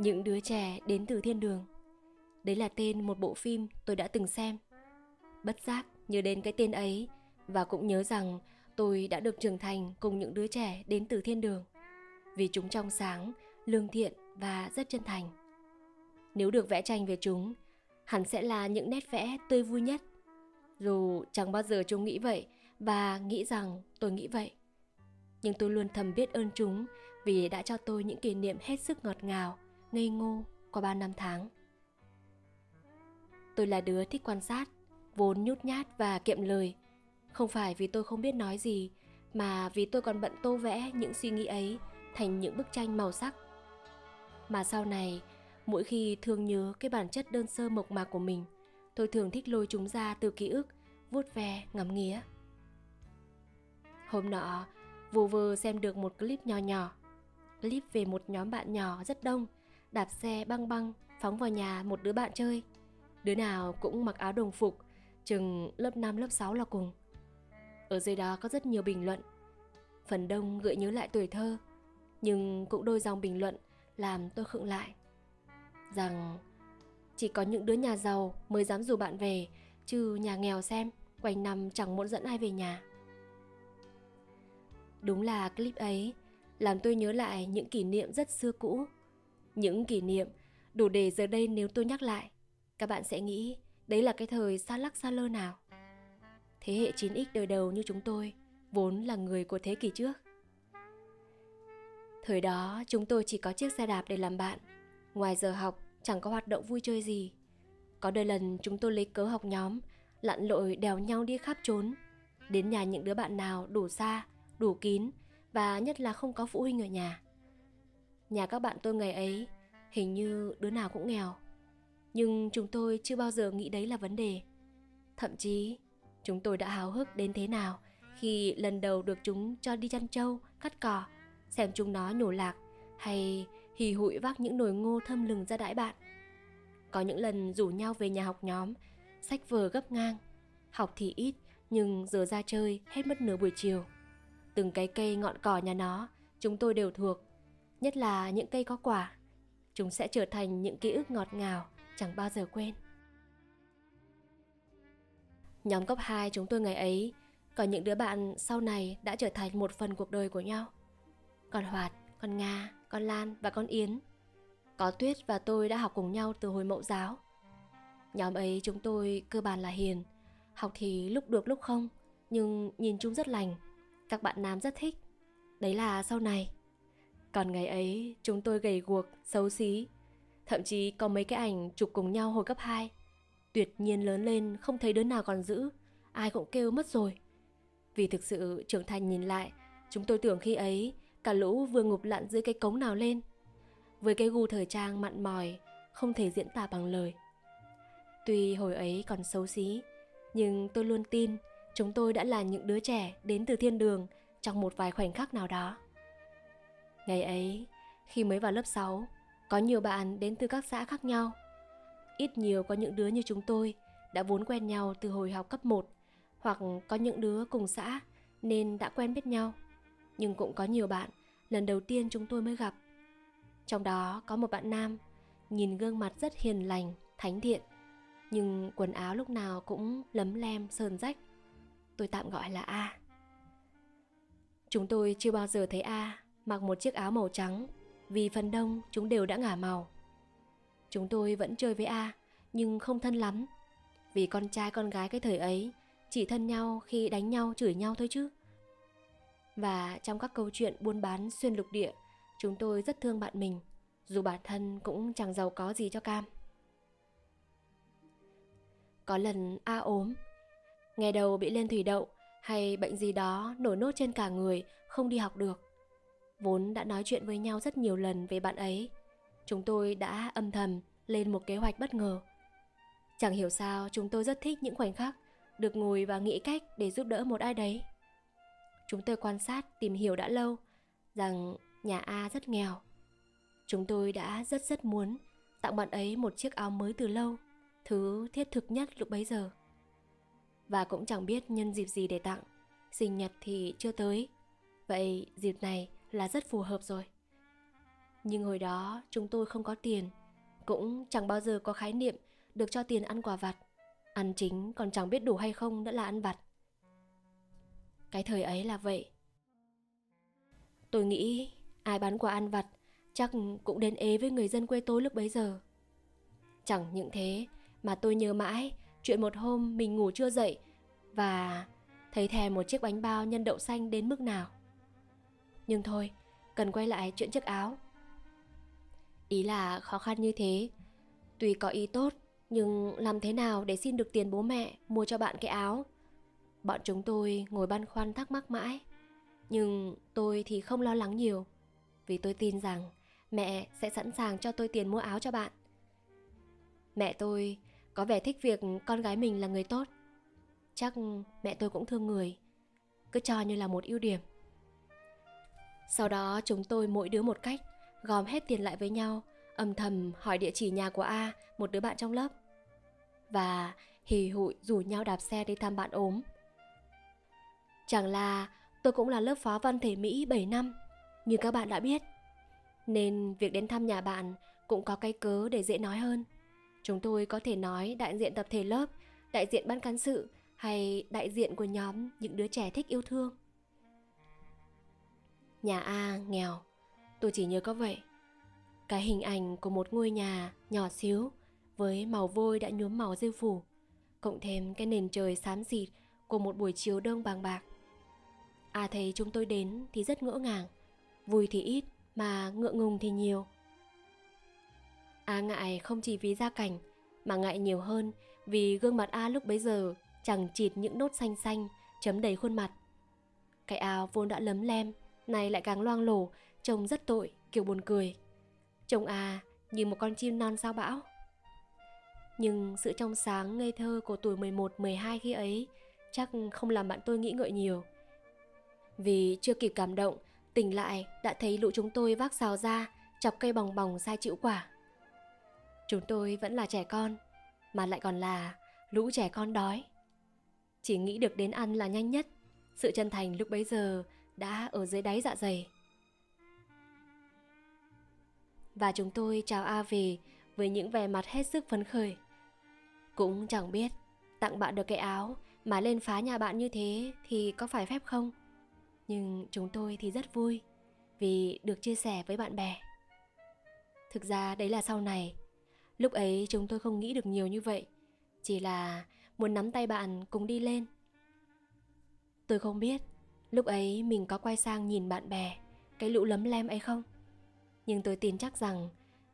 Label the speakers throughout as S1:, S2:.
S1: Những đứa trẻ đến từ thiên đường. Đấy là tên một bộ phim tôi đã từng xem. Bất giác nhớ đến cái tên ấy và cũng nhớ rằng tôi đã được trưởng thành cùng những đứa trẻ đến từ thiên đường. Vì chúng trong sáng, lương thiện và rất chân thành. Nếu được vẽ tranh về chúng, hẳn sẽ là những nét vẽ tươi vui nhất. Dù chẳng bao giờ chúng nghĩ vậy và nghĩ rằng tôi nghĩ vậy. Nhưng tôi luôn thầm biết ơn chúng vì đã cho tôi những kỷ niệm hết sức ngọt ngào, ngây ngô qua bao năm tháng. Tôi là đứa thích quan sát, vốn nhút nhát và kiệm lời. Không phải vì tôi không biết nói gì, mà vì tôi còn bận tô vẽ những suy nghĩ ấy thành những bức tranh màu sắc. Mà sau này, mỗi khi thương nhớ cái bản chất đơn sơ mộc mạc của mình, tôi thường thích lôi chúng ra từ ký ức, vuốt ve, ngắm nghía. Hôm nọ, vô vơ xem được một clip nhỏ nhỏ. Clip về một nhóm bạn nhỏ rất đông, đạp xe băng băng, phóng vào nhà một đứa bạn chơi. Đứa nào cũng mặc áo đồng phục, chừng lớp 5 lớp 6 là cùng. Ở dưới đó có rất nhiều bình luận. Phần đông gợi nhớ lại tuổi thơ, nhưng cũng đôi dòng bình luận làm tôi khựng lại. Rằng chỉ có những đứa nhà giàu mới dám rủ bạn về, chứ nhà nghèo xem, quanh năm chẳng muốn dẫn ai về nhà. Đúng là clip ấy làm tôi nhớ lại những kỷ niệm rất xưa cũ. Những kỷ niệm đủ để giờ đây nếu tôi nhắc lại, các bạn sẽ nghĩ đấy là cái thời xa lắc xa lơ nào. Thế hệ 9X đời đầu như chúng tôi vốn là người của thế kỷ trước. Thời đó chúng tôi chỉ có chiếc xe đạp để làm bạn. Ngoài giờ học chẳng có hoạt động vui chơi gì. Có đôi lần chúng tôi lấy cớ học nhóm, lặn lội đèo nhau đi khắp trốn. Đến nhà những đứa bạn nào đủ xa, đủ kín và nhất là không có phụ huynh ở nhà. Nhà các bạn tôi ngày ấy hình như đứa nào cũng nghèo. Nhưng chúng tôi chưa bao giờ nghĩ đấy là vấn đề. Thậm chí chúng tôi đã háo hức đến thế nào khi lần đầu được chúng cho đi chăn trâu, cắt cỏ xem chúng nó nhổ lạc hay hì hụi vác những nồi ngô thơm lừng ra đãi bạn. Có những lần rủ nhau về nhà học nhóm, sách vở gấp ngang, học thì ít nhưng giờ ra chơi hết mất nửa buổi chiều. Từng cái cây ngọn cỏ nhà nó chúng tôi đều thuộc, nhất là những cây có quả. Chúng sẽ trở thành những ký ức ngọt ngào chẳng bao giờ quên. Nhóm cấp 2 chúng tôi ngày ấy có những đứa bạn sau này đã trở thành một phần cuộc đời của nhau còn Hoạt, con Nga, con Lan và con Yến. Có Tuyết và tôi đã học cùng nhau từ hồi mẫu giáo. Nhóm ấy chúng tôi cơ bản là hiền, học thì lúc được lúc không, nhưng nhìn chung rất lành. Các bạn nam rất thích. Đấy là sau này. Còn ngày ấy chúng tôi gầy guộc, xấu xí. Thậm chí có mấy cái ảnh chụp cùng nhau hồi cấp 2. Tuyệt nhiên lớn lên không thấy đứa nào còn giữ, ai cũng kêu mất rồi. Vì thực sự trưởng thành nhìn lại, chúng tôi tưởng khi ấy Cả lũ vừa ngụp lặn dưới cái cống nào lên Với cái gu thời trang mặn mòi Không thể diễn tả bằng lời Tuy hồi ấy còn xấu xí Nhưng tôi luôn tin Chúng tôi đã là những đứa trẻ đến từ thiên đường Trong một vài khoảnh khắc nào đó Ngày ấy Khi mới vào lớp 6 Có nhiều bạn đến từ các xã khác nhau Ít nhiều có những đứa như chúng tôi Đã vốn quen nhau từ hồi học cấp 1 Hoặc có những đứa cùng xã Nên đã quen biết nhau nhưng cũng có nhiều bạn lần đầu tiên chúng tôi mới gặp. Trong đó có một bạn nam, nhìn gương mặt rất hiền lành, thánh thiện, nhưng quần áo lúc nào cũng lấm lem, sờn rách. Tôi tạm gọi là A. Chúng tôi chưa bao giờ thấy A mặc một chiếc áo màu trắng vì phần đông chúng đều đã ngả màu. Chúng tôi vẫn chơi với A nhưng không thân lắm vì con trai con gái cái thời ấy chỉ thân nhau khi đánh nhau chửi nhau thôi chứ. Và trong các câu chuyện buôn bán xuyên lục địa, chúng tôi rất thương bạn mình, dù bản thân cũng chẳng giàu có gì cho cam. Có lần A ốm, ngày đầu bị lên thủy đậu hay bệnh gì đó nổi nốt trên cả người, không đi học được. Vốn đã nói chuyện với nhau rất nhiều lần về bạn ấy, chúng tôi đã âm thầm lên một kế hoạch bất ngờ. Chẳng hiểu sao chúng tôi rất thích những khoảnh khắc được ngồi và nghĩ cách để giúp đỡ một ai đấy. Chúng tôi quan sát tìm hiểu đã lâu rằng nhà A rất nghèo. Chúng tôi đã rất rất muốn tặng bạn ấy một chiếc áo mới từ lâu, thứ thiết thực nhất lúc bấy giờ. Và cũng chẳng biết nhân dịp gì để tặng, sinh nhật thì chưa tới. Vậy dịp này là rất phù hợp rồi. Nhưng hồi đó chúng tôi không có tiền, cũng chẳng bao giờ có khái niệm được cho tiền ăn quà vặt. Ăn chính còn chẳng biết đủ hay không đã là ăn vặt. Cái thời ấy là vậy. Tôi nghĩ ai bán quà ăn vặt chắc cũng đến ế với người dân quê tôi lúc bấy giờ. Chẳng những thế mà tôi nhớ mãi chuyện một hôm mình ngủ chưa dậy và thấy thèm một chiếc bánh bao nhân đậu xanh đến mức nào. Nhưng thôi, cần quay lại chuyện chiếc áo. Ý là khó khăn như thế, tuy có ý tốt nhưng làm thế nào để xin được tiền bố mẹ mua cho bạn cái áo? Bọn chúng tôi ngồi băn khoăn thắc mắc mãi. Nhưng tôi thì không lo lắng nhiều, vì tôi tin rằng mẹ sẽ sẵn sàng cho tôi tiền mua áo cho bạn. Mẹ tôi có vẻ thích việc con gái mình là người tốt. Chắc mẹ tôi cũng thương người, cứ cho như là một ưu điểm. Sau đó chúng tôi mỗi đứa một cách, gom hết tiền lại với nhau, âm thầm hỏi địa chỉ nhà của A, một đứa bạn trong lớp. Và hì hụi rủ nhau đạp xe đi thăm bạn ốm. Chẳng là tôi cũng là lớp phó văn thể Mỹ 7 năm, như các bạn đã biết. Nên việc đến thăm nhà bạn cũng có cái cớ để dễ nói hơn. Chúng tôi có thể nói đại diện tập thể lớp, đại diện ban cán sự hay đại diện của nhóm những đứa trẻ thích yêu thương. Nhà A nghèo, tôi chỉ nhớ có vậy. Cái hình ảnh của một ngôi nhà nhỏ xíu với màu vôi đã nhuốm màu rêu phủ, cộng thêm cái nền trời xám xịt của một buổi chiều đông bàng bạc. A thấy chúng tôi đến thì rất ngỡ ngàng, vui thì ít mà ngượng ngùng thì nhiều. A ngại không chỉ vì gia cảnh mà ngại nhiều hơn vì gương mặt A lúc bấy giờ chẳng chịt những nốt xanh xanh chấm đầy khuôn mặt. Cái áo vốn đã lấm lem, này lại càng loang lổ, trông rất tội, kiểu buồn cười. Trông à, như một con chim non sao bão. Nhưng sự trong sáng ngây thơ của tuổi 11-12 khi ấy chắc không làm bạn tôi nghĩ ngợi nhiều. Vì chưa kịp cảm động, tỉnh lại đã thấy lũ chúng tôi vác xào ra, chọc cây bòng bòng sai chịu quả. Chúng tôi vẫn là trẻ con, mà lại còn là lũ trẻ con đói. Chỉ nghĩ được đến ăn là nhanh nhất, sự chân thành lúc bấy giờ đã ở dưới đáy dạ dày. Và chúng tôi chào A về với những vẻ mặt hết sức phấn khởi. Cũng chẳng biết tặng bạn được cái áo mà lên phá nhà bạn như thế thì có phải phép không? Nhưng chúng tôi thì rất vui vì được chia sẻ với bạn bè. Thực ra đấy là sau này Lúc ấy chúng tôi không nghĩ được nhiều như vậy Chỉ là muốn nắm tay bạn cùng đi lên Tôi không biết Lúc ấy mình có quay sang nhìn bạn bè, Cái lũ lấm lem ấy không Nhưng tôi tin chắc rằng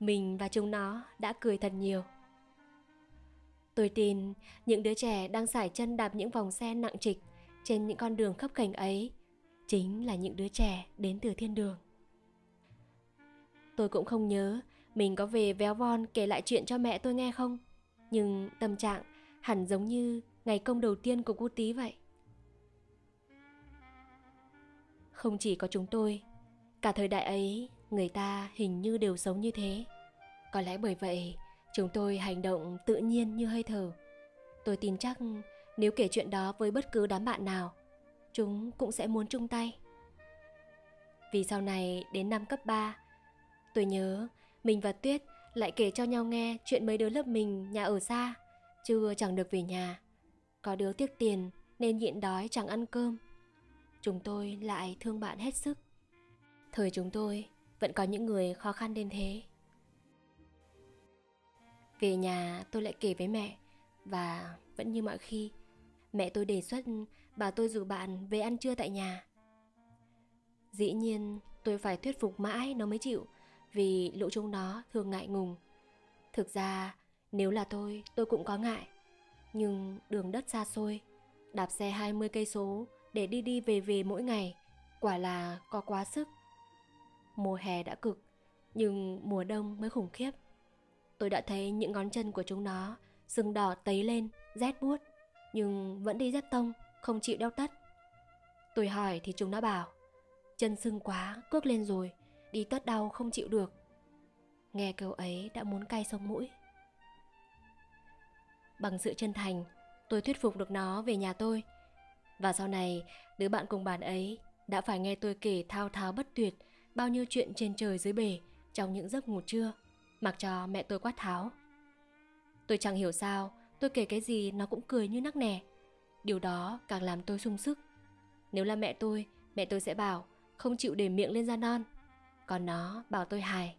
S1: Mình và chúng nó đã cười thật nhiều Tôi tin những đứa trẻ đang sải chân đạp những vòng xe nặng trịch trên những con đường khấp cảnh ấy chính là những đứa trẻ đến từ thiên đường. Tôi cũng không nhớ mình có về véo von kể lại chuyện cho mẹ tôi nghe không? Nhưng tâm trạng hẳn giống như ngày công đầu tiên của cô tí vậy. Không chỉ có chúng tôi, cả thời đại ấy người ta hình như đều sống như thế. Có lẽ bởi vậy chúng tôi hành động tự nhiên như hơi thở. Tôi tin chắc nếu kể chuyện đó với bất cứ đám bạn nào, chúng cũng sẽ muốn chung tay. Vì sau này đến năm cấp 3, tôi nhớ mình và Tuyết lại kể cho nhau nghe chuyện mấy đứa lớp mình nhà ở xa, chưa chẳng được về nhà. Có đứa tiếc tiền nên nhịn đói chẳng ăn cơm. Chúng tôi lại thương bạn hết sức. Thời chúng tôi vẫn có những người khó khăn đến thế. Về nhà tôi lại kể với mẹ và vẫn như mọi khi, mẹ tôi đề xuất bà tôi rủ bạn về ăn trưa tại nhà. Dĩ nhiên tôi phải thuyết phục mãi nó mới chịu vì lũ chúng nó thường ngại ngùng. Thực ra, nếu là tôi, tôi cũng có ngại. Nhưng đường đất xa xôi, đạp xe 20 cây số để đi đi về về mỗi ngày, quả là có quá sức. Mùa hè đã cực, nhưng mùa đông mới khủng khiếp. Tôi đã thấy những ngón chân của chúng nó sưng đỏ tấy lên, rét buốt, nhưng vẫn đi rất tông, không chịu đeo tất. Tôi hỏi thì chúng nó bảo, chân sưng quá, cước lên rồi, đi tất đau không chịu được nghe câu ấy đã muốn cay sông mũi bằng sự chân thành tôi thuyết phục được nó về nhà tôi và sau này đứa bạn cùng bàn ấy đã phải nghe tôi kể thao tháo bất tuyệt bao nhiêu chuyện trên trời dưới bể trong những giấc ngủ trưa, mặc cho mẹ tôi quát tháo. Tôi chẳng hiểu sao, tôi kể cái gì nó cũng cười như nắc nẻ. Điều đó càng làm tôi sung sức. Nếu là mẹ tôi, mẹ tôi sẽ bảo không chịu để miệng lên da non. Còn nó bảo tôi hài.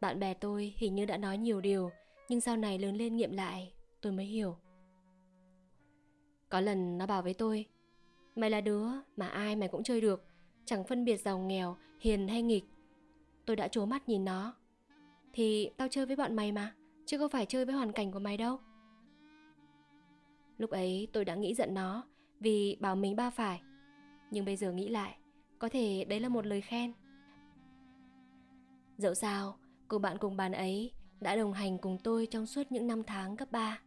S1: Bạn bè tôi hình như đã nói nhiều điều, nhưng sau này lớn lên nghiệm lại, tôi mới hiểu. Có lần nó bảo với tôi, mày là đứa mà ai mày cũng chơi được, chẳng phân biệt giàu nghèo, hiền hay nghịch. Tôi đã trố mắt nhìn nó. Thì tao chơi với bọn mày mà, chứ không phải chơi với hoàn cảnh của mày đâu. Lúc ấy tôi đã nghĩ giận nó vì bảo mình ba phải. Nhưng bây giờ nghĩ lại, có thể đấy là một lời khen. Dẫu sao, cô bạn cùng bàn ấy đã đồng hành cùng tôi trong suốt những năm tháng cấp 3.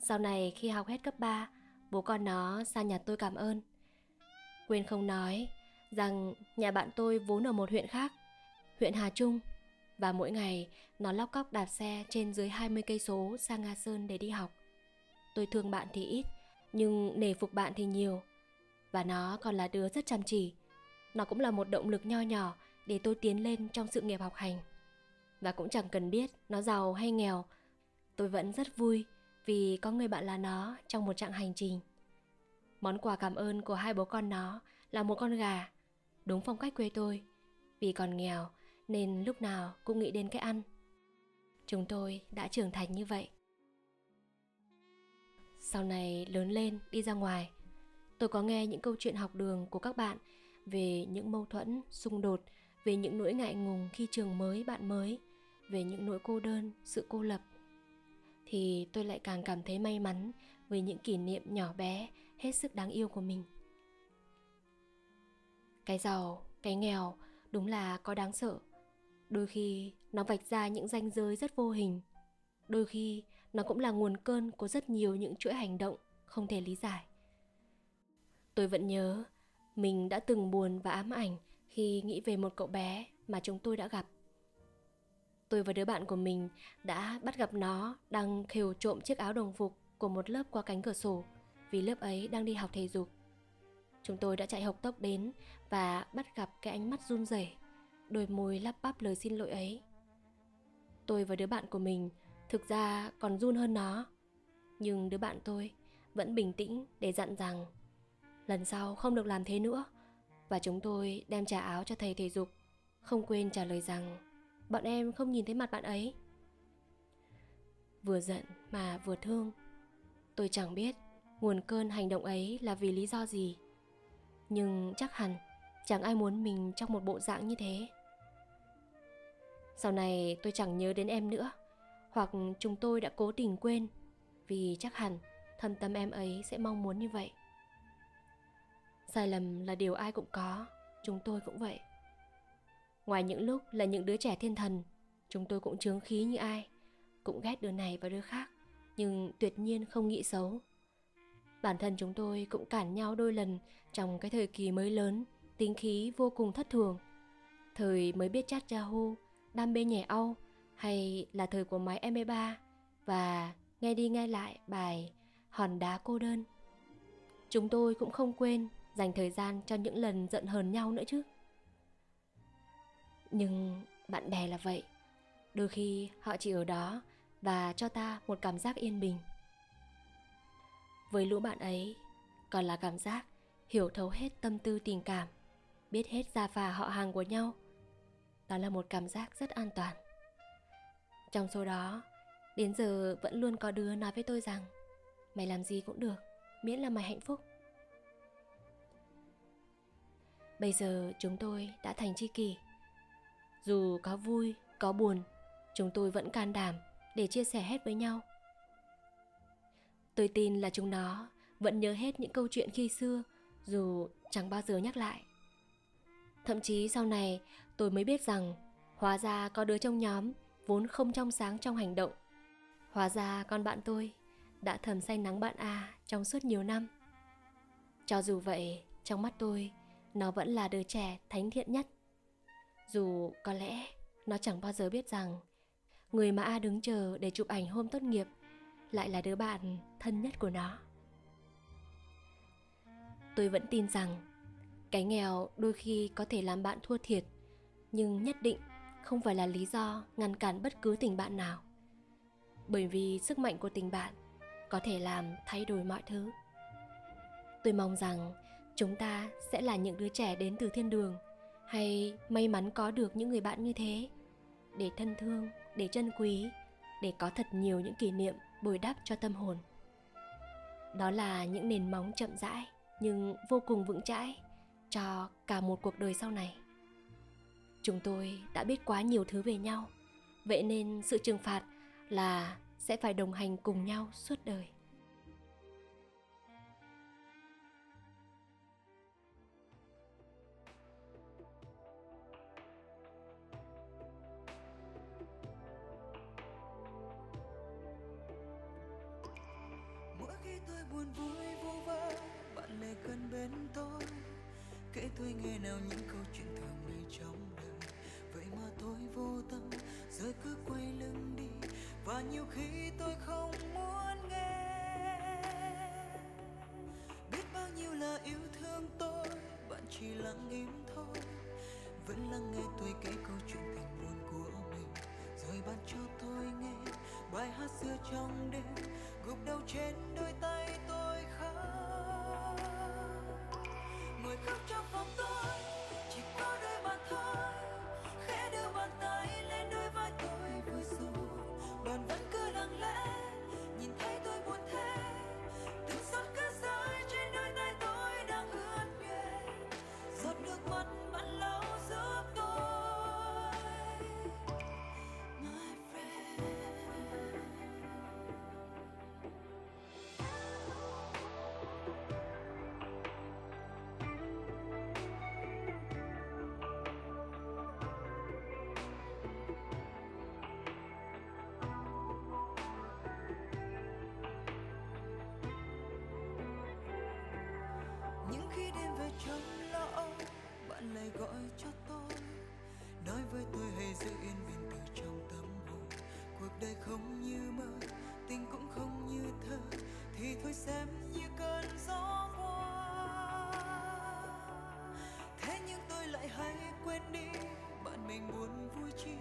S1: Sau này khi học hết cấp 3, bố con nó sang nhà tôi cảm ơn. Quên không nói rằng nhà bạn tôi vốn ở một huyện khác, huyện Hà Trung và mỗi ngày nó lóc cóc đạp xe trên dưới 20 cây số sang Nga Sơn để đi học. Tôi thương bạn thì ít, nhưng nể phục bạn thì nhiều. Và nó còn là đứa rất chăm chỉ. Nó cũng là một động lực nho nhỏ để tôi tiến lên trong sự nghiệp học hành. Và cũng chẳng cần biết nó giàu hay nghèo, tôi vẫn rất vui vì có người bạn là nó trong một chặng hành trình. Món quà cảm ơn của hai bố con nó là một con gà, đúng phong cách quê tôi. Vì còn nghèo nên lúc nào cũng nghĩ đến cái ăn. Chúng tôi đã trưởng thành như vậy. Sau này lớn lên đi ra ngoài, tôi có nghe những câu chuyện học đường của các bạn về những mâu thuẫn, xung đột, về những nỗi ngại ngùng khi trường mới, bạn mới, về những nỗi cô đơn, sự cô lập. Thì tôi lại càng cảm thấy may mắn với những kỷ niệm nhỏ bé, hết sức đáng yêu của mình. Cái giàu, cái nghèo đúng là có đáng sợ. Đôi khi nó vạch ra những ranh giới rất vô hình. Đôi khi nó cũng là nguồn cơn của rất nhiều những chuỗi hành động không thể lý giải. Tôi vẫn nhớ mình đã từng buồn và ám ảnh khi nghĩ về một cậu bé mà chúng tôi đã gặp. Tôi và đứa bạn của mình đã bắt gặp nó đang khều trộm chiếc áo đồng phục của một lớp qua cánh cửa sổ vì lớp ấy đang đi học thể dục. Chúng tôi đã chạy hộc tốc đến và bắt gặp cái ánh mắt run rẩy, đôi môi lắp bắp lời xin lỗi ấy. Tôi và đứa bạn của mình thực ra còn run hơn nó. Nhưng đứa bạn tôi vẫn bình tĩnh để dặn rằng lần sau không được làm thế nữa. Và chúng tôi đem trả áo cho thầy thể dục, không quên trả lời rằng bọn em không nhìn thấy mặt bạn ấy. Vừa giận mà vừa thương. Tôi chẳng biết nguồn cơn hành động ấy là vì lý do gì. Nhưng chắc hẳn chẳng ai muốn mình trong một bộ dạng như thế. Sau này tôi chẳng nhớ đến em nữa hoặc chúng tôi đã cố tình quên vì chắc hẳn thâm tâm em ấy sẽ mong muốn như vậy sai lầm là điều ai cũng có chúng tôi cũng vậy ngoài những lúc là những đứa trẻ thiên thần, chúng tôi cũng chướng khí như ai, cũng ghét đứa này và đứa khác, nhưng tuyệt nhiên không nghĩ xấu bản thân chúng tôi cũng cản nhau đôi lần trong cái thời kỳ mới lớn, tính khí vô cùng thất thường thời mới biết chat yahoo đam mê nhảy âu hay là thời của máy MP3 và nghe đi nghe lại bài Hòn đá cô đơn. Chúng tôi cũng không quên dành thời gian cho những lần giận hờn nhau nữa chứ. Nhưng bạn bè là vậy, đôi khi họ chỉ ở đó và cho ta một cảm giác yên bình. Với lũ bạn ấy, còn là cảm giác hiểu thấu hết tâm tư tình cảm, biết hết gia phả họ hàng của nhau. Đó là một cảm giác rất an toàn. Trong số đó, đến giờ vẫn luôn có đứa nói với tôi rằng Mày làm gì cũng được, miễn là mày hạnh phúc. Bây giờ chúng tôi đã thành tri kỷ. Dù có vui, có buồn, chúng tôi vẫn can đảm để chia sẻ hết với nhau. Tôi tin là chúng nó vẫn nhớ hết những câu chuyện khi xưa dù chẳng bao giờ nhắc lại. Thậm chí sau này tôi mới biết rằng hóa ra có đứa trong nhóm vốn không trong sáng trong hành động. Hóa ra con bạn tôi đã thầm say nắng bạn A trong suốt nhiều năm. Cho dù vậy, trong mắt tôi, nó vẫn là đứa trẻ thánh thiện nhất. Dù có lẽ nó chẳng bao giờ biết rằng người mà A đứng chờ để chụp ảnh hôm tốt nghiệp lại là đứa bạn thân nhất của nó. Tôi vẫn tin rằng cái nghèo đôi khi có thể làm bạn thua thiệt, nhưng nhất định không phải là lý do ngăn cản bất cứ tình bạn nào bởi vì sức mạnh của tình bạn có thể làm thay đổi mọi thứ tôi mong rằng chúng ta sẽ là những đứa trẻ đến từ thiên đường hay may mắn có được những người bạn như thế? Để thân thương, để trân quý, để có thật nhiều những kỷ niệm bồi đắp cho tâm hồn. Đó là những nền móng chậm rãi, nhưng vô cùng vững chãi cho cả một cuộc đời sau này. Chúng tôi đã biết quá nhiều thứ về nhau, vậy nên sự trừng phạt là sẽ phải đồng hành cùng nhau suốt đời.
S2: Và nhiều đêm về trong lo âu. Bạn lại gọi cho tôi, nói với tôi hãy giữ yên bình từ trong tâm hồn. Cuộc đời không như mơ, tình cũng không như thơ, thì thôi xem như cơn gió qua. Thế nhưng tôi lại hay quên đi, bạn mình buồn vui chi?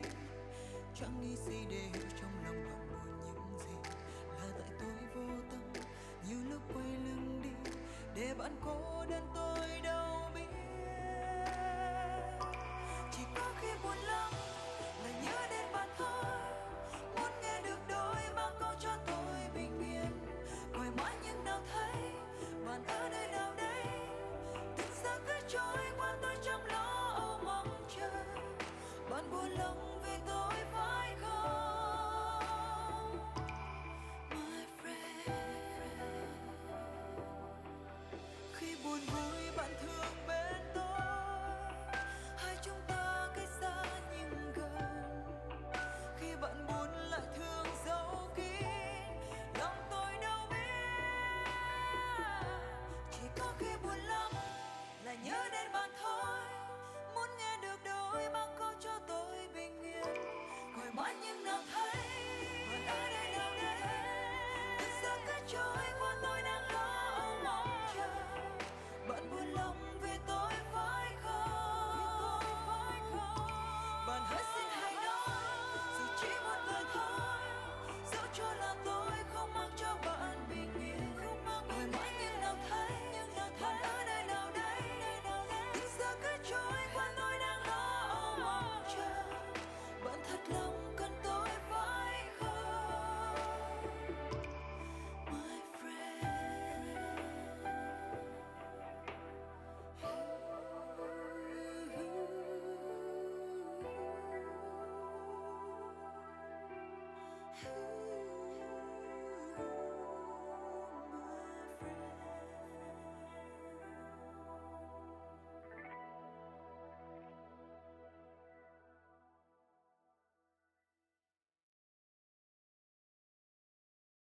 S2: Chẳng nghĩ gì để hiểu trong lòng bạn.